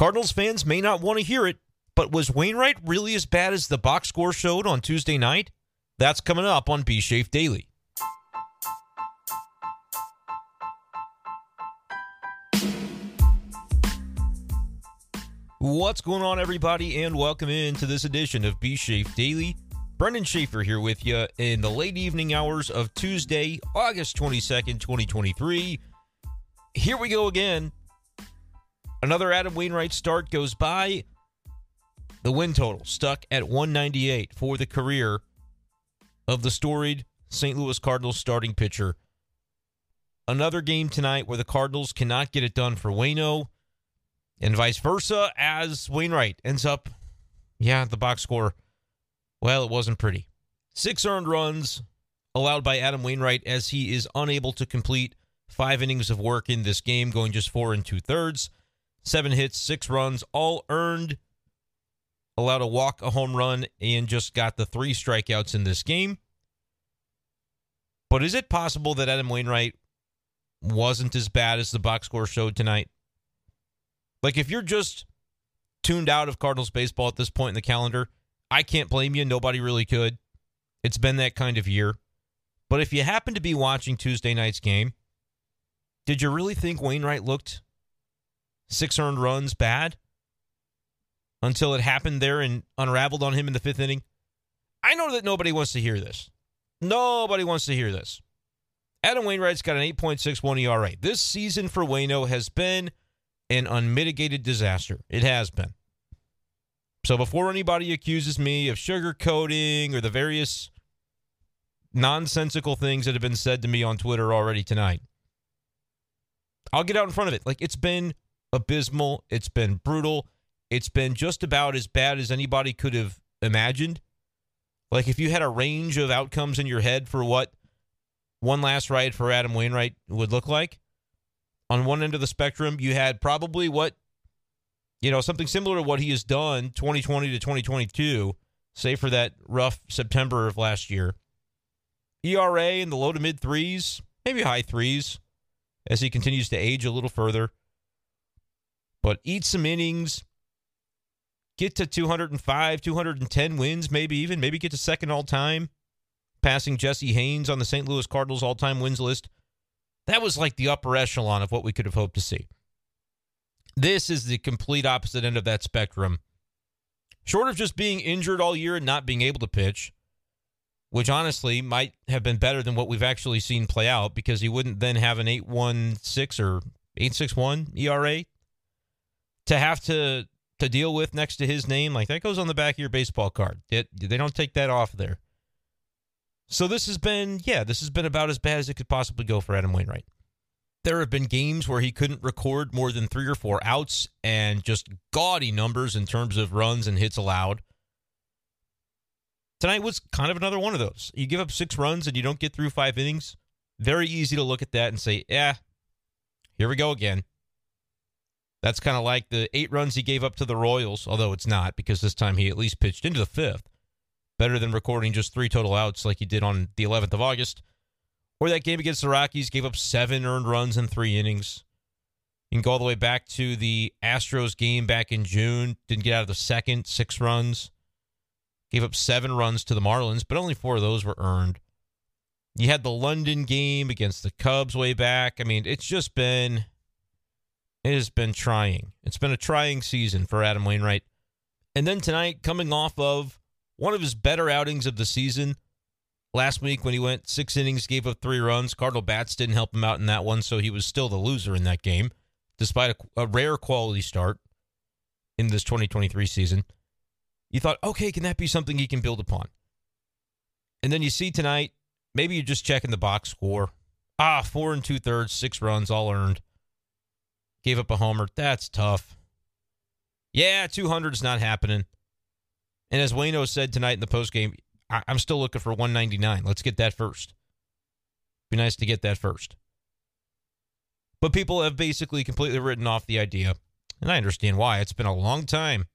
Cardinals fans may not want to hear it, but was Wainwright really as bad as the box score showed on Tuesday night? That's coming up on B Schaeff Daily. What's going on, everybody, and welcome in to this edition of B Schaeff Daily. Brenden Schaeffer here with you in the late evening hours of Tuesday, August 22nd, 2023. Here we go again. Another Adam Wainwright start goes by. The win total stuck at 198 for the career of the storied St. Louis Cardinals starting pitcher. Another game tonight where the Cardinals cannot get it done for Waino and vice versa as Wainwright ends up, yeah, the box score, well, it wasn't pretty. Six earned runs allowed by Adam Wainwright as he is unable to complete five innings of work in this game, going just four and two thirds. Seven hits, six runs, all earned. Allowed a walk, a home run, and just got the three strikeouts in this game. But is it possible that Adam Wainwright wasn't as bad as the box score showed tonight? Like, if you're just tuned out of Cardinals baseball at this point in the calendar, I can't blame you. Nobody really could. It's been that kind of year. But if you happen to be watching Tuesday night's game, did you really think Wainwright looked six earned runs bad until it happened there and unraveled on him in the fifth inning? I know that nobody wants to hear this. Nobody wants to hear this. Adam Wainwright's got an 8.61 ERA. This season for Waino has been an unmitigated disaster. It has been. So before anybody accuses me of sugarcoating or the various nonsensical things that have been said to me on Twitter already tonight, I'll get out in front of it. Like it's been abysmal, it's been brutal, it's been just about as bad as anybody could have imagined. Like if you had a range of outcomes in your head for what one last ride for Adam Wainwright would look like, on one end of the spectrum, you had probably what, you know, something similar to what he has done 2020 to 2022, say for that rough September of last year. ERA in the low to mid threes, maybe high threes, as he continues to age a little further. But eat some innings, get to 205, 210 wins, maybe even, maybe get to second all time, passing Jesse Haines on the St. Louis Cardinals all time wins list. That was like the upper echelon of what we could have hoped to see. This is the complete opposite end of that spectrum. Short of just being injured all year and not being able to pitch, which honestly might have been better than what we've actually seen play out because he wouldn't then have an 816 or 861 ERA to have to to deal with next to his name like that goes on the back of your baseball card. It, they don't take that off there. So this has been, yeah, this has been about as bad as it could possibly go for Adam Wainwright. There have been games where he couldn't record more than three or four outs and just gaudy numbers in terms of runs and hits allowed. Tonight was kind of another one of those. You give up six runs and you don't get through five innings. Very easy to look at that and say, yeah, here we go again. That's kind of like the eight runs he gave up to the Royals, although it's not because this time he at least pitched into the fifth better than recording just three total outs like he did on the 11th of August. Or that game against the Rockies gave up seven earned runs in three innings. You can go all the way back to the Astros game back in June. Didn't get out of the second, six runs. Gave up seven runs to the Marlins, but only four of those were earned. You had the London game against the Cubs way back. I mean, it's just been it has been trying. It's been a trying season for Adam Wainwright. And then tonight, coming off of one of his better outings of the season last week when he went six innings, gave up three runs. Cardinal bats didn't help him out in that one, so he was still the loser in that game, despite a, a rare quality start in this 2023 season. You thought, okay, can that be something he can build upon? And then you see tonight, maybe you're just checking the box score. Ah, four and two thirds, six runs, all earned. Gave up a homer. That's tough. Yeah, 200 is not happening. And as Waino said tonight in the postgame, I- I'm still looking for 199. Let's get that first. Be nice to get that first. But people have basically completely written off the idea, and I understand why. It's been a long time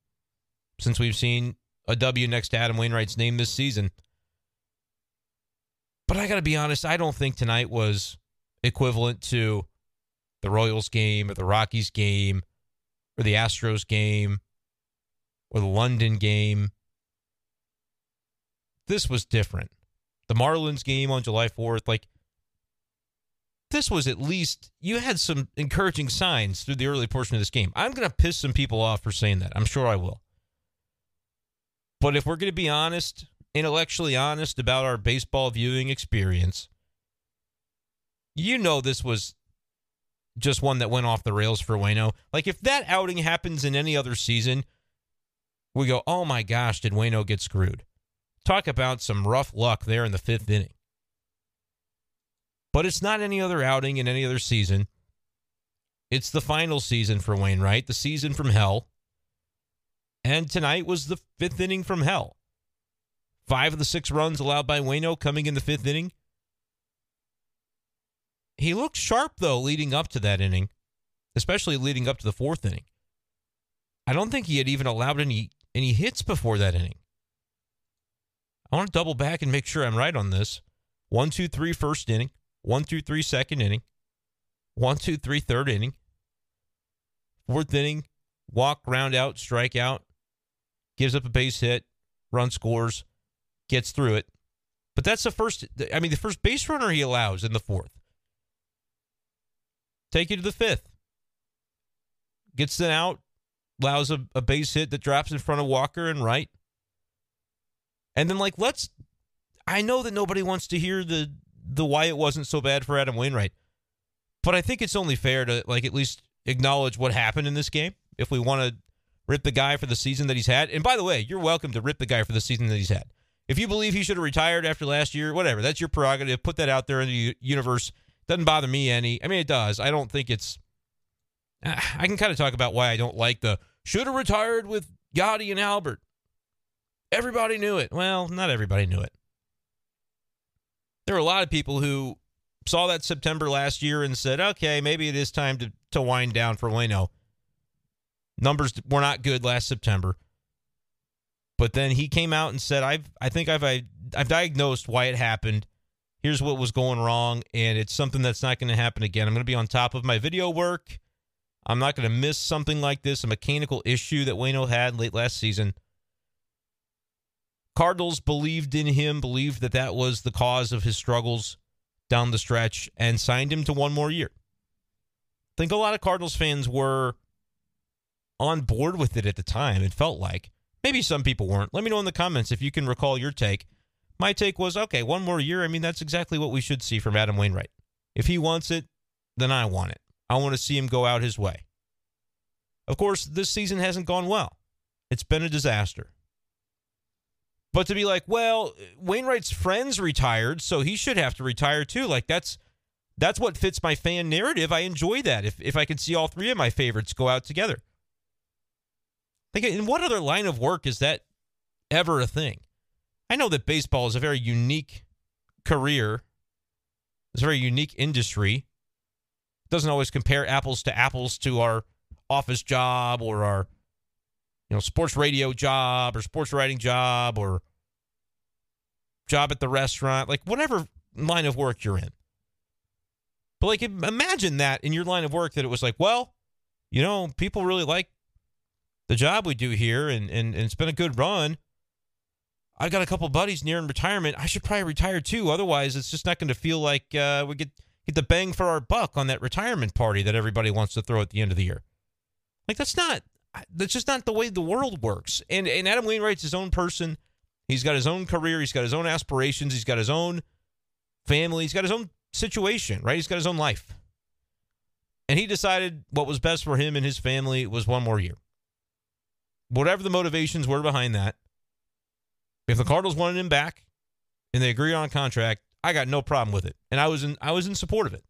since we've seen a W next to Adam Wainwright's name this season. But I got to be honest, I don't think tonight was equivalent to the Royals game or the Rockies game or the Astros game or the London game. This was different. The Marlins game on July 4th, like, this was at least, you had some encouraging signs through the early portion of this game. I'm going to piss some people off for saying that. I'm sure I will. But if we're going to be honest, intellectually honest about our baseball viewing experience, you know this was just one that went off the rails for Waino. Like if that outing happens in any other season, we go, "Oh my gosh, did Waino get screwed?" Talk about some rough luck there in the 5th inning. But it's not any other outing in any other season. It's the final season for Wainwright, the season from hell. And tonight was the 5th inning from hell. 5 of the 6 runs allowed by Waino coming in the 5th inning. He looked sharp, though, leading up to that inning, especially leading up to the fourth inning. I don't think he had even allowed any any hits before that inning. I want to double back and make sure I'm right on this. One, two, three, first inning. One, two, three, second inning. One, two, three, third inning. Fourth inning, walk, ground out, strike out, gives up a base hit, run scores, gets through it. But that's the first, I mean, the first base runner he allows in the fourth. Take you to the fifth. Gets it out, allows a, a base hit that drops in front of Walker and right. And then, like, let's. I know that nobody wants to hear the the why it wasn't so bad for Adam Wainwright, but I think it's only fair to like at least acknowledge what happened in this game if we want to rip the guy for the season that he's had. And by the way, you're welcome to rip the guy for the season that he's had. If you believe he should have retired after last year, whatever, that's your prerogative. Put that out there in the universe. Doesn't bother me any. I mean, it does. I don't think it's. I can kind of talk about why I don't like the should have retired with Yadi and Albert. Everybody knew it. Well, not everybody knew it. There were a lot of people who saw that September last year and said, okay, maybe it is time to, to wind down for Waino. Numbers were not good last September. But then he came out and said, I've I think I've I, I've diagnosed why it happened here's what was going wrong, and it's something that's not going to happen again. I'm going to be on top of my video work. I'm not going to miss something like this, a mechanical issue that Waino had late last season. Cardinals believed in him, believed that that was the cause of his struggles down the stretch, and signed him to one more year. I think a lot of Cardinals fans were on board with it at the time, it felt like. Maybe some people weren't. Let me know in the comments if you can recall your take my take was okay, one more year. I mean, that's exactly what we should see from Adam Wainwright. If he wants it, then I want it. I want to see him go out his way. Of course, this season hasn't gone well. It's been a disaster. But to be like, well, Wainwright's friends retired, so he should have to retire too. Like that's that's what fits my fan narrative. I enjoy that. If if I can see all three of my favorites go out together. Like in what other line of work is that ever a thing? I know that baseball is a very unique career. It's a very unique industry. It doesn't always compare apples to apples to our office job or our you know sports radio job or sports writing job or job at the restaurant, like whatever line of work you're in. But like imagine that in your line of work that it was like, well, you know, people really like the job we do here and, and, and it's been a good run. I've got a couple buddies nearing retirement. I should probably retire too. Otherwise, it's just not going to feel like uh, we get get the bang for our buck on that retirement party that everybody wants to throw at the end of the year. Like that's not that's just not the way the world works. And and Adam Wainwright's his own person. He's got his own career. He's got his own aspirations. He's got his own family. He's got his own situation. Right. He's got his own life. And he decided what was best for him and his family was one more year. Whatever the motivations were behind that, if the Cardinals wanted him back and they agreed on a contract, I got no problem with it. And I was in I was in support of it.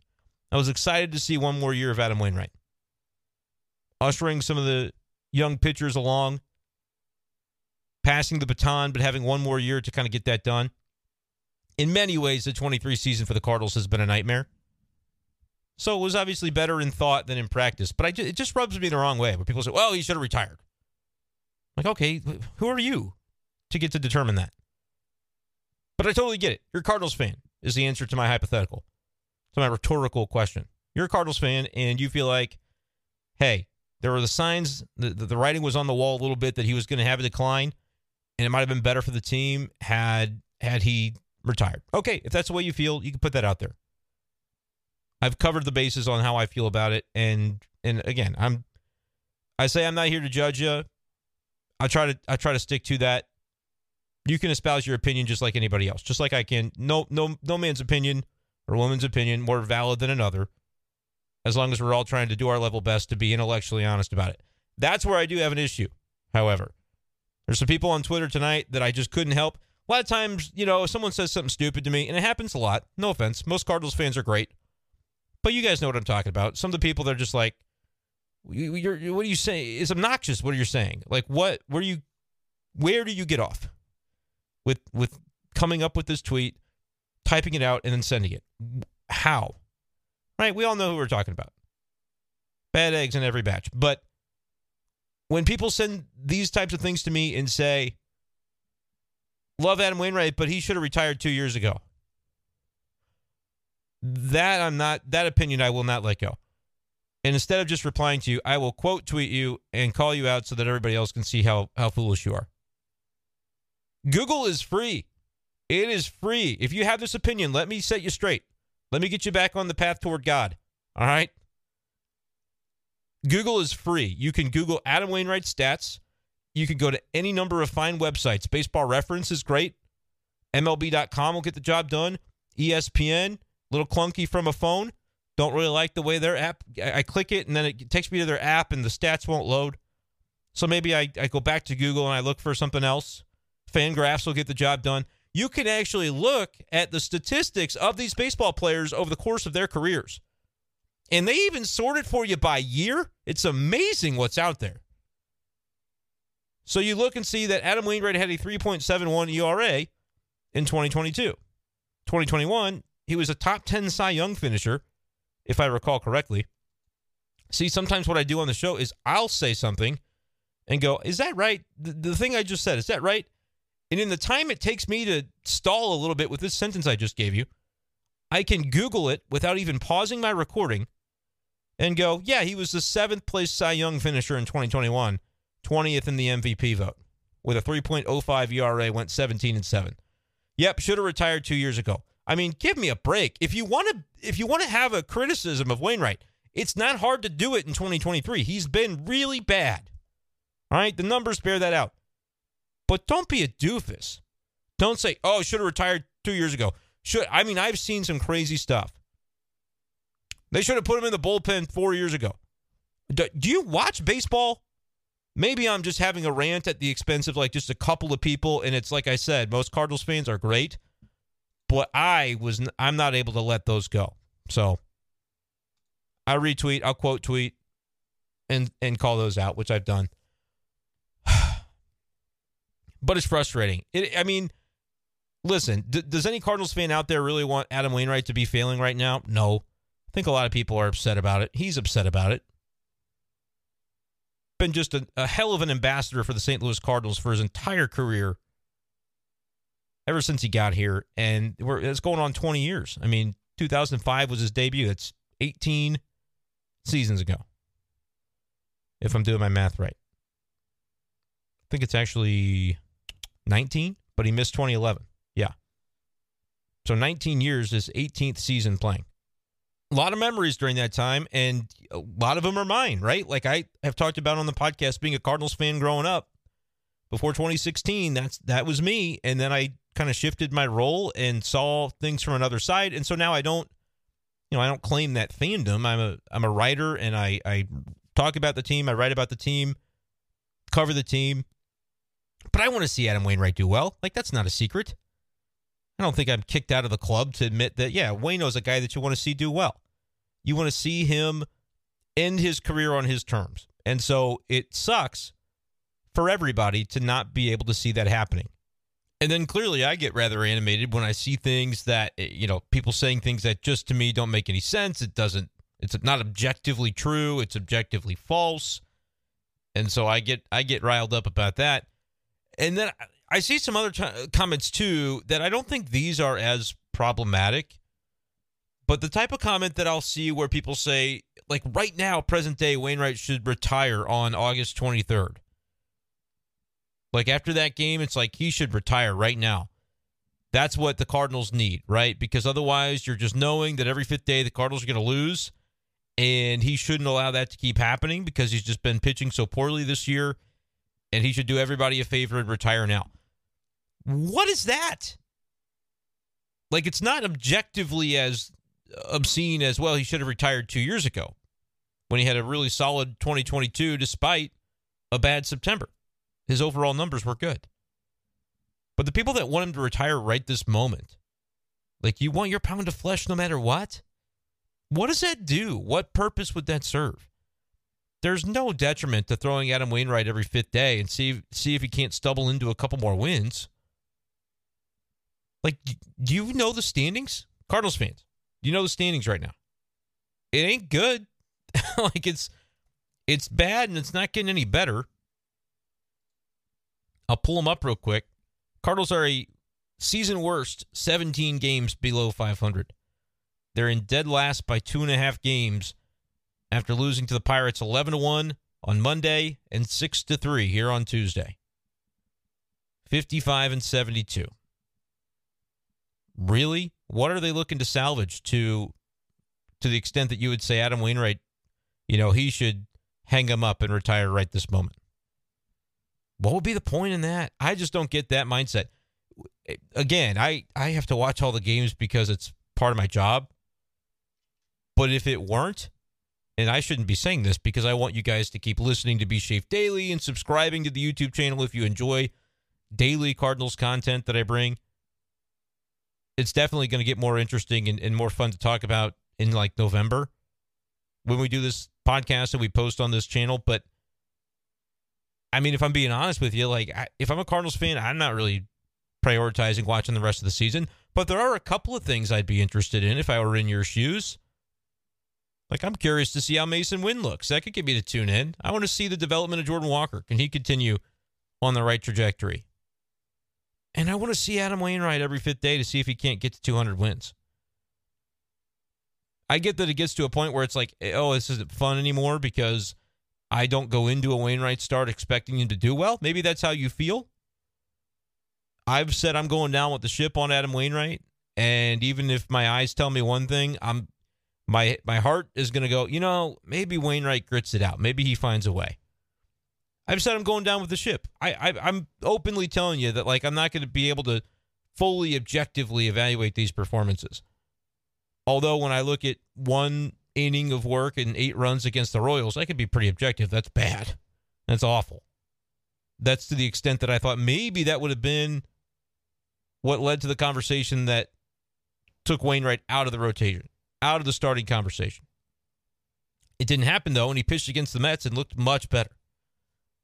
I was excited to see one more year of Adam Wainwright. Ushering some of the young pitchers along, passing the baton, but having one more year to kind of get that done. In many ways, the 23 season for the Cardinals has been a nightmare. So it was obviously better in thought than in practice. But I just, it just rubs me the wrong way where people say, well, he should have retired. Like, okay, who are you? To get to determine that. But I totally get it. You're a Cardinals fan, is the answer to my hypothetical, to my rhetorical question. You're a Cardinals fan, and you feel like, hey, There were the signs, the, the, writing was on the wall a little bit that he was going to have a decline, and it might have been better for the team had had he retired. Okay, if that's the way you feel, you can put that out there. I've covered the bases on how I feel about it, and and again, I'm I say I'm not here to judge you. I try to I try to stick to that. You can espouse your opinion just like anybody else, just like I can. No no no man's opinion or woman's opinion more valid than another, as long as we're all trying to do our level best to be intellectually honest about it. That's where I do have an issue. However, there's some people on Twitter tonight that I just couldn't help. A lot of times, you know, someone says something stupid to me, and it happens a lot. No offense. Most Cardinals fans are great. But you guys know what I'm talking about. Some of the people, they're just like, you're, what are you saying? It's obnoxious what are you're saying. Like, what, where you, where do you get off with, with coming up with this tweet, typing it out, and then sending it? How? Right? We all know who we're talking about. Bad eggs in every batch. But when people send these types of things to me and say, love Adam Wainwright, but he should have retired two years ago. That I'm not, that opinion I will not let go. And instead of just replying to you, I will quote tweet you and call you out so that everybody else can see how, how foolish you are. Google is free. It is free. If you have this opinion, let me set you straight. Let me get you back on the path toward God. All right? Google is free. You can Google Adam Wainwright stats. You can go to any number of fine websites. Baseball Reference is great. MLB.com will get the job done. ESPN, a little clunky from a phone. Don't really like the way their app. I click it and then it takes me to their app and the stats won't load. So maybe I, I go back to Google and I look for something else. Fangraphs will get the job done. You can actually look at the statistics of these baseball players over the course of their careers. And they even sort it for you by year. It's amazing what's out there. So you look and see that Adam Wainwright had a 3.71 ERA in 2022. 2021, he was a top 10 Cy Young finisher, if I recall correctly. See, sometimes what I do on the show is I'll say something and go, Is that right? The, the thing I just said, is that right? And in the time it takes me to stall a little bit with this sentence I just gave you, I can Google it without even pausing my recording and go, Yeah, he was the seventh place Cy Young finisher in 2021 20th in the MVP vote with a 3.05 ERA, went 17 and 7. Yep, should have retired 2 years ago. I mean, give me a break. If you want to if you want to have a criticism of Wainwright, it's not hard to do it in 2023. He's been really bad. All right, the numbers bear that out. But don't be a doofus. Don't say, "Oh, should have retired 2 years ago." Should I mean, I've seen some crazy stuff. They should have put him in the bullpen 4 years ago. Do, do you watch baseball? maybe I'm just having a rant at the expense of like just a couple of people. And it's like I said, most Cardinals fans are great, but I was I'm not able to let those go. So I retweet, I'll quote tweet, and and call those out, which I've done. But it's frustrating. It, I mean, listen, d- does any Cardinals fan out there really want Adam Wainwright to be failing right now? No. I think a lot of people are upset about it. He's upset about it been just a, a hell of an ambassador for the St. Louis Cardinals for his entire career ever since he got here. And it's going on 20 years. I mean, 2005 was his debut. That's 18 seasons ago, if I'm doing my math right. I think it's actually 19, but he missed 2011. Yeah. So 19 years is 18th season playing a lot of memories during that time, and a lot of them are mine, right? Like I have talked about on the podcast, being a Cardinals fan growing up before 2016. That's that was me, and then I kind of shifted my role and saw things from another side, and so now I don't, you know, I don't claim that fandom. I'm a I'm a writer, and I I talk about the team, I write about the team, cover the team, but I want to see Adam Wainwright do well. Like that's not a secret. I don't think I'm kicked out of the club to admit that, yeah, Waino's a guy that you want to see do well. You want to see him end his career on his terms. And so it sucks for everybody to not be able to see that happening. And then clearly I get rather animated when I see things that, eh, you know, people saying things that just to me don't make any sense. It doesn't, it's not objectively true, it's objectively false. And so I get, I get riled up about that. And then I see some other t- comments too that I don't think these are as problematic, But the type of comment that I'll see where people say, like right now, present day, Wainwright should retire on August 23rd. Like after that game, it's like he should retire right now. That's what the Cardinals need, right? Because otherwise, you're just knowing that every fifth day the Cardinals are going to lose, and he shouldn't allow that to keep happening because he's just been pitching so poorly this year, and he should do everybody a favor and retire now. What is that? Like, it's not objectively as obscene as well. He should have retired two years ago when he had a really solid 2022 despite a bad September. His overall numbers were good. But the people that want him to retire right this moment, like you want your pound of flesh no matter what? What does that do? What purpose would that serve? There's no detriment to throwing Adam Wainwright every fifth day and see see if he can't stumble into a couple more wins. Like, do you know the standings? Cardinals fans, you know the standings right now? It ain't good. like it's it's bad and it's not getting any better. I'll pull them up real quick. Cardinals are a season worst, 17 games below 500. They're in dead last by two and a half games after losing to the Pirates 11 to 1 on Monday and 6 to 3 here on Tuesday. 55 and 72. Really? What are they looking to salvage to to the extent that you would say Adam Wainwright, you know, he should hang him up and retire right this moment? What would be the point in that? I just don't get that mindset. Again, I I have to watch all the games because it's part of my job. But if it weren't, and I shouldn't be saying this because I want you guys to keep listening to B Schaeff Daily and subscribing to the YouTube channel if you enjoy daily Cardinals content that I bring. It's definitely going to get more interesting and, and more fun to talk about in like November when we do this podcast and we post on this channel. But I mean, if I'm being honest with you, like I, if I'm a Cardinals fan, I'm not really prioritizing watching the rest of the season. But there are a couple of things I'd be interested in if I were in your shoes. Like I'm curious to see how Masyn Winn looks. That could get me to tune in. I want to see the development of Jordan Walker. Can he continue on the right trajectory? And I want to see Adam Wainwright every fifth day to see if he can't get to 200 wins. I get that it gets to a point where it's like, eh, oh, this isn't fun anymore because I don't go into a Wainwright start expecting him to do well. Maybe that's how you feel. I've said I'm going down with the ship on Adam Wainwright, and even if my eyes tell me one thing, I'm my my heart is going to go. You know, maybe Wainwright grits it out. Maybe he finds a way. I've said I'm going down with the ship. I, I I'm openly telling you that like I'm not going to be able to fully objectively evaluate these performances. Although when I look at one inning of work and eight runs against the Royals, I could be pretty objective. That's bad. That's awful. That's to the extent that I thought maybe that would have been what led to the conversation that took Wainwright out of the rotation, out of the starting conversation. It didn't happen though, and he pitched against the Mets and looked much better.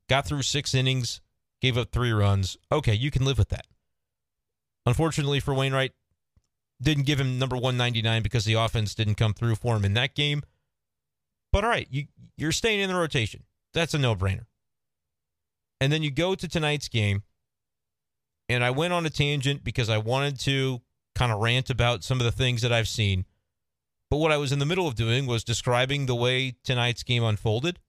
Got through six innings, gave up three runs. Okay, you can live with that. Unfortunately for Wainwright, didn't give him number 199 because the offense didn't come through for him in that game. But all right, you you're staying in the rotation. That's a no-brainer. And then you go to tonight's game, and I went on a tangent because I wanted to kind of rant about some of the things that I've seen. But what I was in the middle of doing was describing the way tonight's game unfolded.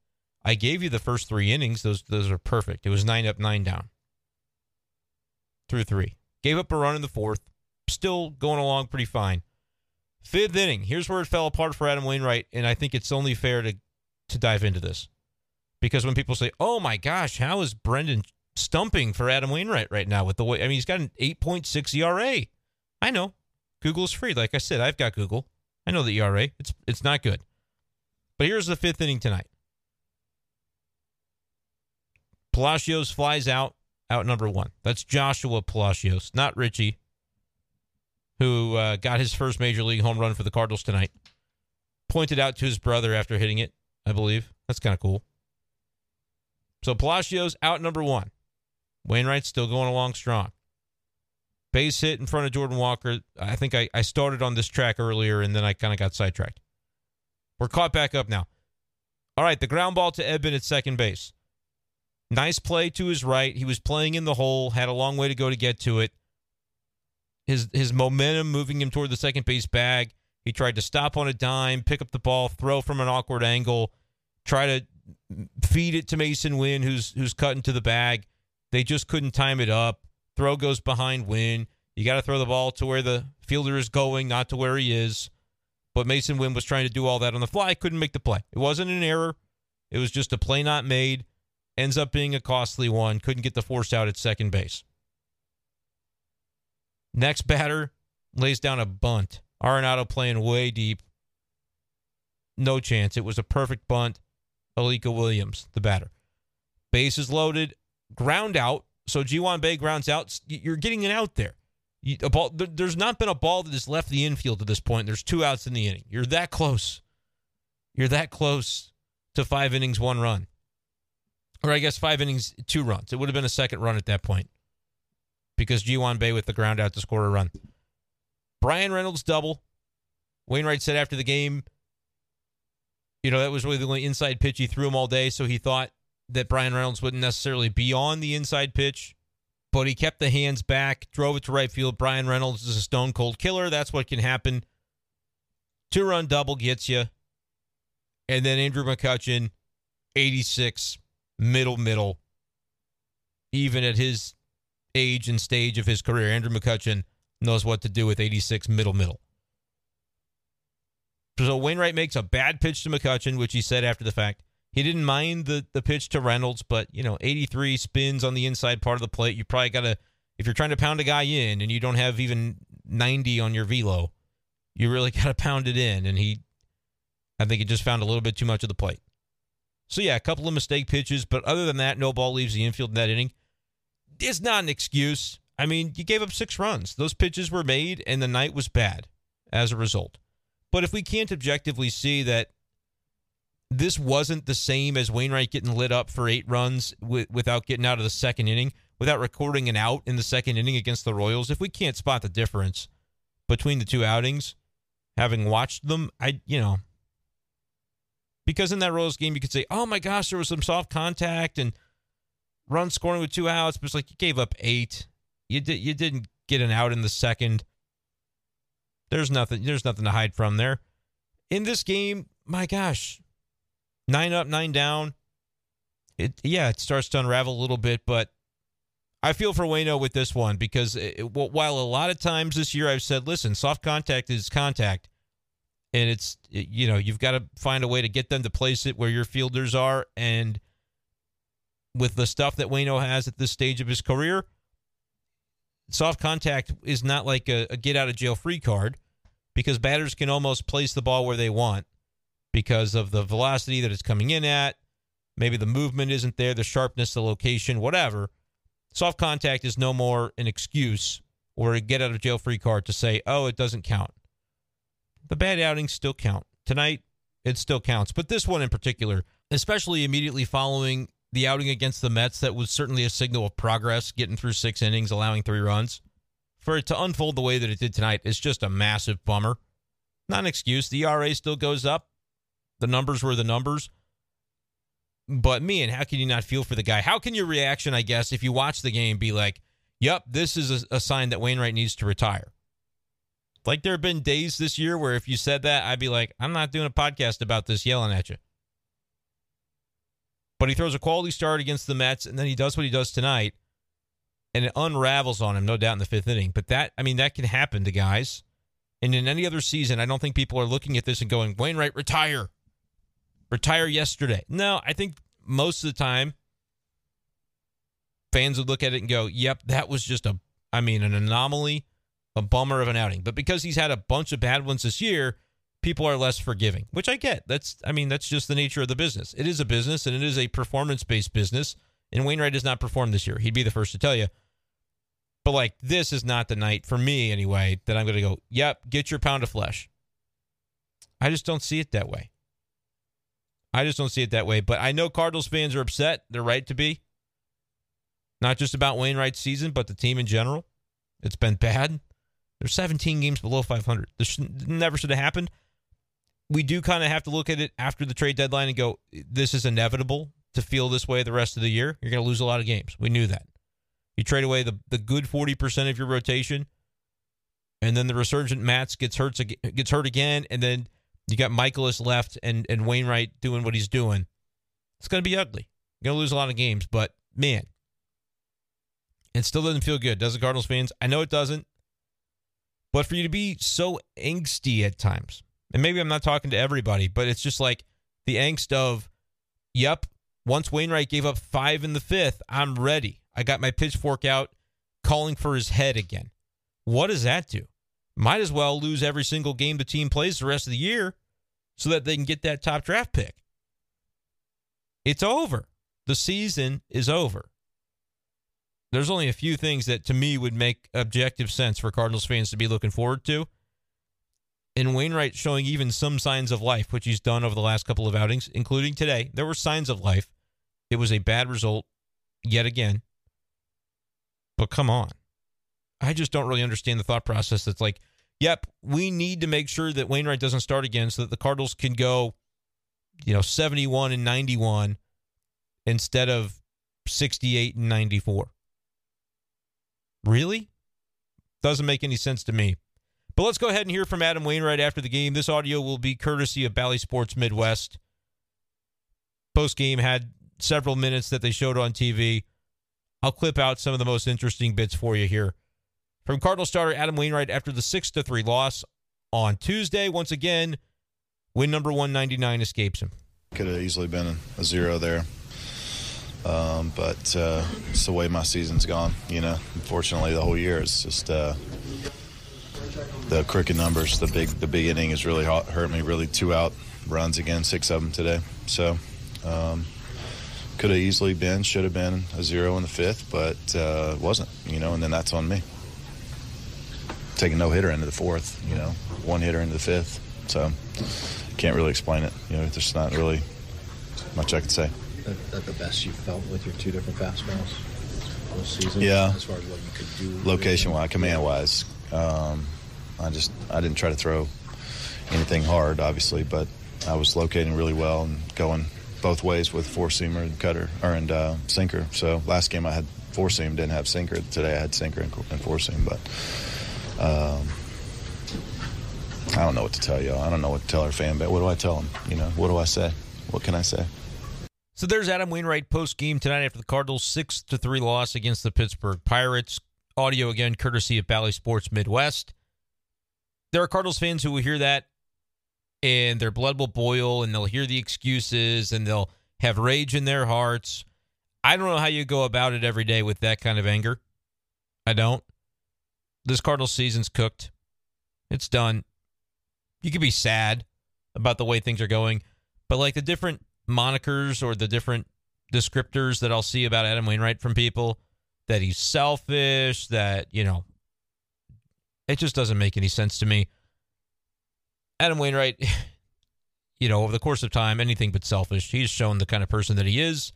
I gave you the first three innings; those those are perfect. It was nine up, nine down, through three. Gave up a run in the fourth still going along pretty fine. Fifth inning, here's where it fell apart for Adam Wainwright, and I think it's only fair to to dive into this. Because when people say, "Oh my gosh, how is Brenden stumping for Adam Wainwright right now with the way I mean he's got an 8.6 ERA." I know. Google's free. Like I said, I've got Google. I know the ERA. It's it's not good. But here's the fifth inning tonight. Palacios flies out, out number one. That's Joshua Palacios, not Richie who uh, got his first major league home run for the Cardinals tonight, pointed out to his brother after hitting it, I believe. That's kind of cool. So Palacios out number one. Wainwright's still going along strong. Base hit in front of Jordan Walker. I think I, I started on this track earlier and then I kind of got sidetracked. We're caught back up now. All right, the ground ball to Edman at second base. Nice play to his right. He was playing in the hole, had a long way to go to get to it his his momentum moving him toward the second base bag. He tried to stop on a dime, pick up the ball, throw from an awkward angle, try to feed it to Masyn Winn, who's who's cutting to the bag. They just couldn't time it up. Throw goes behind Winn. You got to throw the ball to where the fielder is going, not to where he is. But Masyn Winn was trying to do all that on the fly, couldn't make the play. It wasn't an error. It was just a play not made. Ends up being a costly one. Couldn't get the force out at second base. Next batter lays down a bunt. Arenado playing way deep. No chance. It was a perfect bunt. Alika Williams, the batter. Bases loaded, ground out. So Ji Hwan Bae grounds out. You're getting it out there. You, a ball, there's not been a ball that has left the infield to this point. There's two outs in the inning. You're that close. You're that close to five innings, one run. Or I guess five innings, two runs. It would have been a second run at that point because Ji Hwan Bae with the ground out to score a run. Bryan Reynolds double. Wainwright said after the game, you know, that was really the only inside pitch he threw him all day. So he thought that Bryan Reynolds wouldn't necessarily be on the inside pitch but he kept the hands back, drove it to right field. Bryan Reynolds is a stone cold killer. That's what can happen. Two run double gets you. And then Andrew McCutchen, 86, middle, middle. Even at his age and stage of his career, Andrew McCutchen knows what to do with 86, middle, middle. So Wainwright makes a bad pitch to McCutchen, which he said after the fact. He didn't mind the the pitch to Reynolds, but you know, 83 spins on the inside part of the plate. You probably got to if you're trying to pound a guy in and you don't have even 90 on your velo, you really got to pound it in. And he, I think he just found a little bit too much of the plate. So yeah, a couple of mistake pitches, but other than that, no ball leaves the infield in that inning. It's not an excuse. I mean, you gave up six runs. Those pitches were made, and the night was bad as a result. But if we can't objectively see that this wasn't the same as Wainwright getting lit up for eight runs w- without getting out of the second inning, without recording an out in the second inning against the Royals. If we can't spot the difference between the two outings, having watched them, I, you know, because in that Royals game, you could say, oh my gosh, there was some soft contact and run scoring with two outs, but it's like you gave up eight. You did you didn't get an out in the second. There's nothing there's nothing to hide from there. In this game, my gosh, nine up, nine down. It yeah, it starts to unravel a little bit, but I feel for Waino with this one because it, while a lot of times this year I've said, listen, soft contact is contact, and it's it, you know you've got to find a way to get them to place it where your fielders are, and with the stuff that Waino has at this stage of his career, soft contact is not like a, a get out of jail free card because batters can almost place the ball where they want because of the velocity that it's coming in at. Maybe the movement isn't there, the sharpness, the location, whatever. Soft contact is no more an excuse or a get out of jail free card to say, oh, it doesn't count. The bad outings still count. Tonight, it still counts. But this one in particular, especially immediately following the outing against the Mets, that was certainly a signal of progress, getting through six innings, allowing three runs. For it to unfold the way that it did tonight is just a massive bummer. Not an excuse. The ERA still goes up. The numbers were the numbers. But me, and how can you not feel for the guy? How can your reaction, I guess, if you watch the game, be like, yep, this is a, a sign that Wainwright needs to retire? Like there have been days this year where if you said that, I'd be like, I'm not doing a podcast about this yelling at you. But he throws a quality start against the Mets, and then he does what he does tonight, and it unravels on him, no doubt, in the fifth inning. But that, I mean, that can happen to guys. And in any other season, I don't think people are looking at this and going, Wainwright, retire retire yesterday. No, I think most of the time fans would look at it and go, "Yep, that was just a I mean, an anomaly, a bummer of an outing." But because he's had a bunch of bad ones this year, people are less forgiving, which I get. That's I mean, that's just the nature of the business. It is a business and it is a performance-based business. And Wainwright has not performed this year. He'd be the first to tell you. But like this is not the night for me anyway that I'm going to go, "Yep, get your pound of flesh." I just don't see it that way. I just don't see it that way. But I know Cardinals fans are upset. They're right to be. Not just about Wainwright's season, but the team in general. It's been bad. They're 17 games below 500. This never should have happened. We do kind of have to look at it after the trade deadline and go, this is inevitable to feel this way the rest of the year. You're going to lose a lot of games. We knew that. You trade away the, the good 40% of your rotation and then the resurgent Matz gets hurt gets hurt again, and then you got Mikolas left and and Wainwright doing what he's doing. It's going to be ugly. You're going to lose a lot of games, but man, it still doesn't feel good, does it, Cardinals fans? I know it doesn't. But for you to be so angsty at times, and maybe I'm not talking to everybody, but it's just like the angst of, yep, once Wainwright gave up five in the fifth, I'm ready. I got my pitchfork out calling for his head again. What does that do? Might as well lose every single game the team plays the rest of the year so that they can get that top draft pick. It's over. The season is over. There's only a few things that to me would make objective sense for Cardinals fans to be looking forward to. And Wainwright showing even some signs of life, which he's done over the last couple of outings, including today. There were signs of life. It was a bad result yet again. But come on. I just don't really understand the thought process that's like, yep, we need to make sure that Wainwright doesn't start again so that the Cardinals can go, you know, 71 and 91 instead of 68 and 94. Really? Doesn't make any sense to me. But let's go ahead and hear from Adam Wainwright after the game. This audio will be courtesy of Bally Sports Midwest. Post game had several minutes that they showed on TV. I'll clip out some of the most interesting bits for you here. From Cardinal starter Adam Wainwright after the 6 to 3 loss on Tuesday. Once again, win number 199 escapes him. Could have easily been a zero there. Um, but uh, it's the way my season's gone, you know. Unfortunately, the whole year it's just uh, the crooked numbers. The big the big inning has really hurt me. Really, two out runs again, six of them today. So um, could have easily been, should have been a zero in the fifth, but uh, wasn't, you know. And then that's on me. Taking no hitter into the fourth, you know, one hitter into the fifth. So can't really explain it. You know, there's not really much I can say that, that the best you felt with your two different fastballs this season? Yeah. As far as what you could do, location wise, command wise, um, I just I didn't try to throw anything hard, obviously, but I was locating really well and going both ways with four seamer and cutter or and uh, sinker. So last game I had four seam, didn't have sinker. Today I had sinker and, and four seam, but. Um, I don't know what to tell y'all. I don't know what to tell our fan base. What do I tell them? You know, what do I say? What can I say? So there's Adam Wainwright post game tonight after the Cardinals' six to three loss against the Pittsburgh Pirates. Audio again, courtesy of Bally Sports Midwest. There are Cardinals fans who will hear that and their blood will boil and they'll hear the excuses and they'll have rage in their hearts. I don't know how you go about it every day with that kind of anger. I don't. This Cardinals season's cooked. It's done. You could be sad about the way things are going, but like the different monikers or the different descriptors that I'll see about Adam Wainwright from people that he's selfish, that, you know, it just doesn't make any sense to me. Adam Wainwright, you know, over the course of time, anything but selfish. He's shown the kind of person that he is.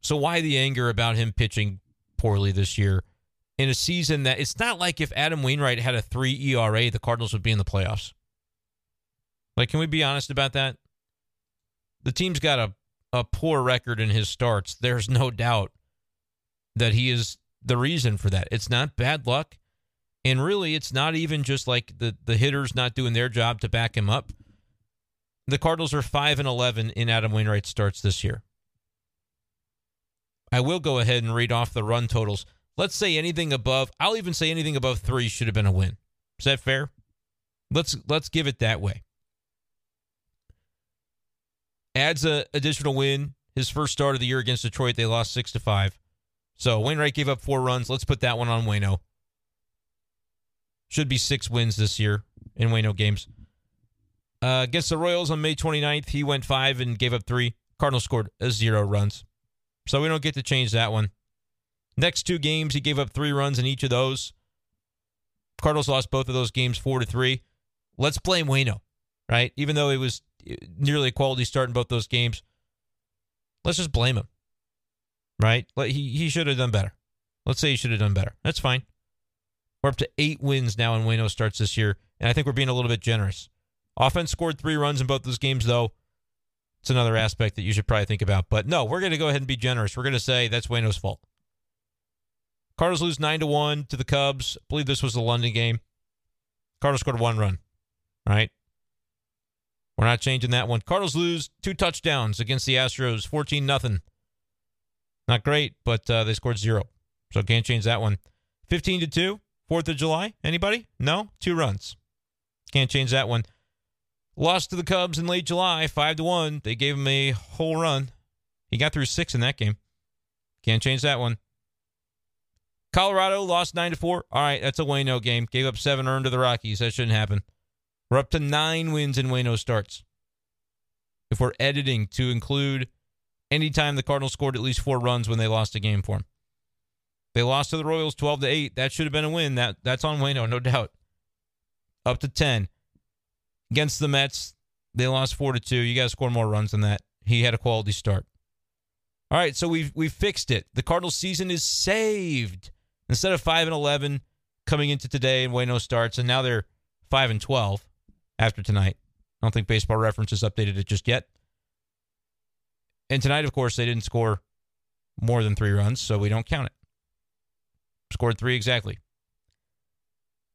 So why the anger about him pitching poorly this year in a season that it's not like if Adam Wainwright had a 3 ERA, the Cardinals would be in the playoffs. Like, can we be honest about that? the team's got a, a poor record in his starts. There's no doubt that he is the reason for that. It's not bad luck. And really, it's not even just like the, the hitters not doing their job to back him up. The Cardinals are 5 and 11 in Adam Wainwright starts this year. I will go ahead and read off the run totals. Let's say anything above, I'll even say anything above 3 should have been a win. Is that fair? Let's let's give it that way adds a additional win. His first start of the year against Detroit, they lost six to five. So Wainwright gave up four runs. Let's put that one on Waino. Should be six wins this year in Waino games. Uh, against the Royals on May 29th, he went five and gave up three. Cardinals scored zero runs. So we don't get to change that one. Next two games, he gave up three runs in each of those. Cardinals lost both of those games four to three. Let's blame Waino, right? Even though it was eh, nearly a quality start in both those games. Let's just blame him, right? He he should have done better. Let's say he should have done better. That's fine. We're up to eight wins now in Waino starts this year, and I think we're being a little bit generous. Offense scored three runs in both those games, though. It's another aspect that you should probably think about. But no, we're going to go ahead and be generous. We're going to say that's Waino's fault. Cardinals lose nine to one to the Cubs. I believe this was the London game. Cardinals scored one run. Right. We're not changing that one. Cardinals lose two touchdowns against the Astros, 14 nothing. Not great, but uh, they scored zero. So can't change that one. 15 to 2, 4th of July. Anybody? No? Two runs. Can't change that one. Lost to the Cubs in late July, 5 to 1. They gave him a whole run. He got through six in that game. Can't change that one. Colorado lost 9 to 4. All right, that's a Waino game. Gave up seven earned to the Rockies. That shouldn't happen. We're up to nine wins in Waino starts. If we're editing to include anytime the Cardinals scored at least four runs when they lost a game for them. They lost to the Royals 12 to 8. That should have been a win. That that's on Waino, no doubt. Up to 10. Against the Mets, they lost 4 to 2. You got to score more runs than that. He had a quality start. All right, so we've we've fixed it. The Cardinals season is saved. Instead of 5 and 11 coming into today and Waino starts and now they're 5 and 12 after tonight. I don't think baseball reference has updated it just yet. And tonight, of course, they didn't score more than three runs, so we don't count it. Scored three exactly.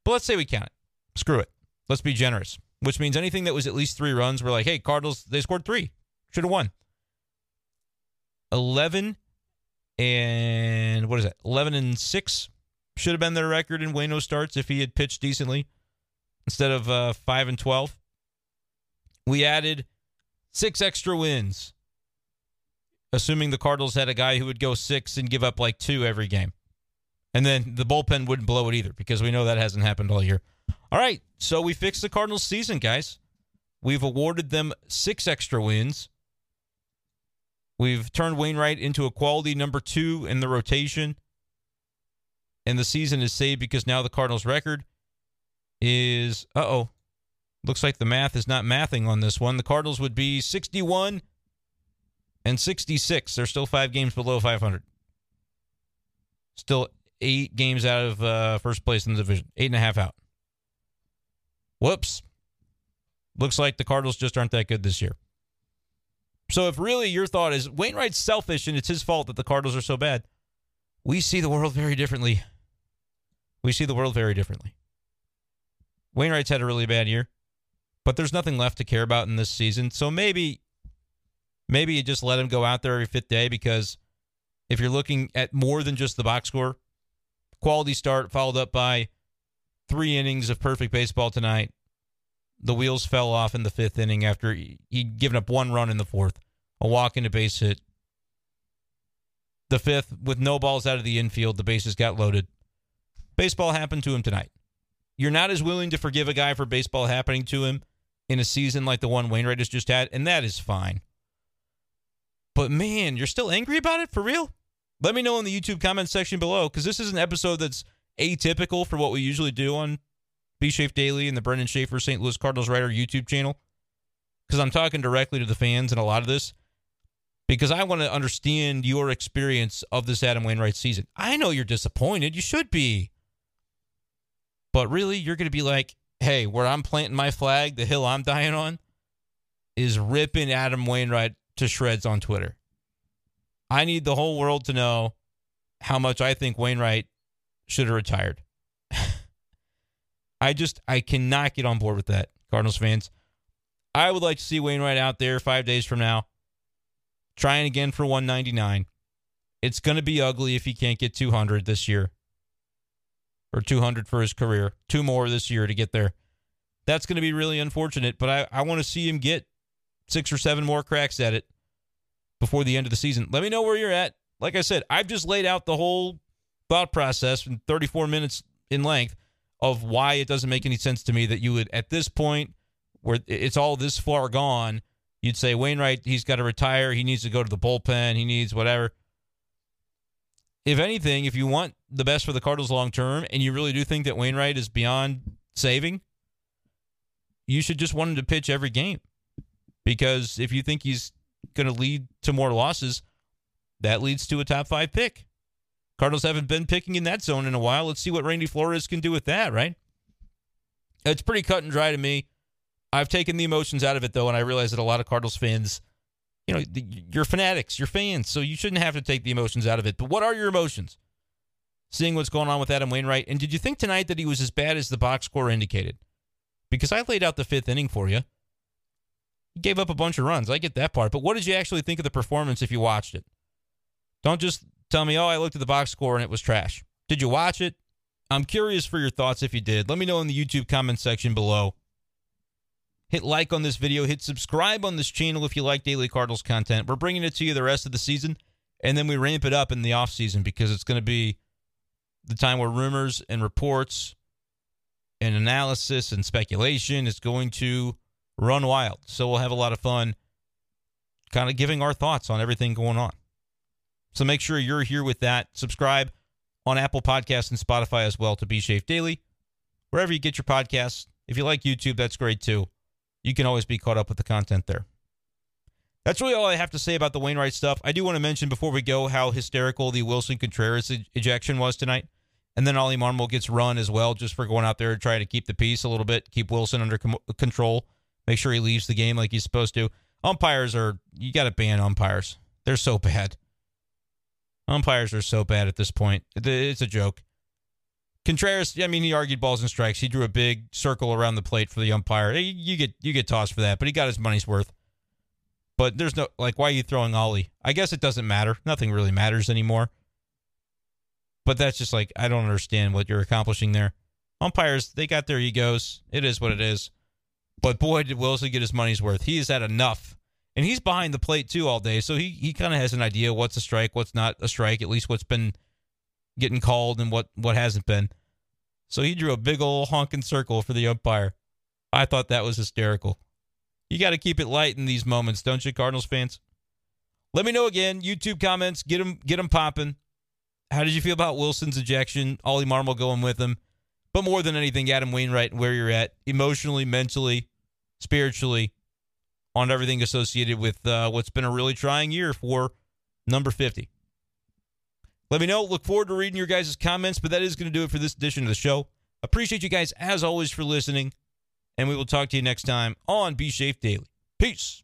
But let's say we count it. Screw it. Let's be generous, which means anything that was at least three runs, we're like, hey, Cardinals, they scored three. Should have won. 11 and what is that? 11 and 6 should have been their record in Waino starts if he had pitched decently instead of uh, 5 and 12. We added six extra wins, assuming the Cardinals had a guy who would go six and give up like two every game. And then the bullpen wouldn't blow it either because we know that hasn't happened all year. All right, so we fixed the Cardinals season, guys. We've awarded them six extra wins. We've turned Wainwright into a quality number two in the rotation. And the season is saved because now the Cardinals' record is uh oh. Looks like the math is not mathing on this one. The Cardinals would be 61 and 66. They're still five games below 500. Still eight games out of uh, first place in the division, eight and a half out. Whoops. Looks like the Cardinals just aren't that good this year. So if really your thought is Wainwright's selfish and it's his fault that the Cardinals are so bad, we see the world very differently. We see the world very differently. Wainwright's had a really bad year, but there's nothing left to care about in this season. So maybe maybe you just let him go out there every fifth day because if you're looking at more than just the box score, quality start followed up by three innings of perfect baseball tonight. The wheels fell off in the fifth inning after he'd given up one run in the fourth, a walk and a base hit. The fifth, with no balls out of the infield, the bases got loaded. Baseball happened to him tonight. You're not as willing to forgive a guy for baseball happening to him in a season like the one Wainwright has just had, and that is fine. But man, you're still angry about it for real? Let me know in the YouTube comment section below because this is an episode that's atypical for what we usually do on B Schaeff Daily and the Brenden Schaeffer St. Louis Cardinals Writer YouTube channel. Because I'm talking directly to the fans in a lot of this. Because I want to understand your experience of this Adam Wainwright season. I know you're disappointed. You should be. But really, you're going to be like, hey, where I'm planting my flag, the hill I'm dying on, is ripping Adam Wainwright to shreds on Twitter. I need the whole world to know how much I think Wainwright should have retired. I just I cannot get on board with that, Cardinals fans. I would like to see Wainwright out there five days from now, trying again for 199. It's going to be ugly if he can't get 200 this year or 200 for his career. Two more this year to get there. That's going to be really unfortunate, but I, I want to see him get six or seven more cracks at it before the end of the season. Let me know where you're at. Like I said, I've just laid out the whole thought process in 34 minutes in length of why it doesn't make any sense to me that you would, at this point, where it's all this far gone, you'd say Wainwright, he's got to retire. He needs to go to the bullpen. He needs whatever. If anything, if you want the best for the Cardinals long term and you really do think that Wainwright is beyond saving, you should just want him to pitch every game. Because if you think he's going to lead to more losses, that leads to a top five pick. Cardinals haven't been picking in that zone in a while. Let's see what Randy Flores can do with that, right? It's pretty cut and dry to me. I've taken the emotions out of it, though, and I realize that a lot of Cardinals fans, you know, you're fanatics, you're fans, so you shouldn't have to take the emotions out of it. But what are your emotions? Seeing what's going on with Adam Wainwright. And did you think tonight that he was as bad as the box score indicated? because I laid out the fifth inning for you. He gave up a bunch of runs. I get that part. But what did you actually think of the performance if you watched it? Don't just tell me, oh, I looked at the box score and it was trash. Did you watch it? I'm curious for your thoughts if you did. Let me know in the YouTube comment section below. Hit like on this video, hit subscribe on this channel if you like Daily Cardinals content. We're bringing it to you the rest of the season, and then we ramp it up in the offseason because it's going to be the time where rumors and reports and analysis and speculation is going to run wild. So we'll have a lot of fun kind of giving our thoughts on everything going on. So make sure you're here with that. Subscribe on Apple Podcasts and Spotify as well to B Schaeff Daily. Wherever you get your podcasts. If you like YouTube, that's great too. You can always be caught up with the content there. That's really all I have to say about the Wainwright stuff. I do want to mention before we go how hysterical the Willson Contreras ejection was tonight. And then Ollie Marmol gets run as well just for going out there and trying to keep the peace a little bit, keep Wilson under com- control, make sure he leaves the game like he's supposed to. Umpires are, you got to ban umpires. They're so bad. Umpires are so bad at this point. It's a joke. Contreras, I mean, he argued balls and strikes. He drew a big circle around the plate for the umpire. You get you get tossed for that, but he got his money's worth. But there's no like, why are you throwing Ollie? I guess it doesn't matter. Nothing really matters anymore. But that's just like I don't understand what you're accomplishing there. Umpires, they got their egos. It is what it is. But boy, did Willson get his money's worth. He has had enough and he's behind the plate too all day, so he he kind of has an idea what's a strike, what's not a strike, at least what's been getting called and what what hasn't been. So he drew a big old honking circle for the umpire. I thought that was hysterical. You got to keep it light in these moments, don't you, Cardinals fans? Let me know again. YouTube comments, get them get them popping. How did you feel about Willson's ejection? Ollie Marmol going with him, but more than anything, Adam Wainwright, and where you're at emotionally, mentally, spiritually on everything associated with uh, what's been a really trying year for number 50. Let me know. Look forward to reading your guys' comments, but that is going to do it for this edition of the show. Appreciate you guys, as always, for listening, and we will talk to you next time on B Schaeff Daily. Peace.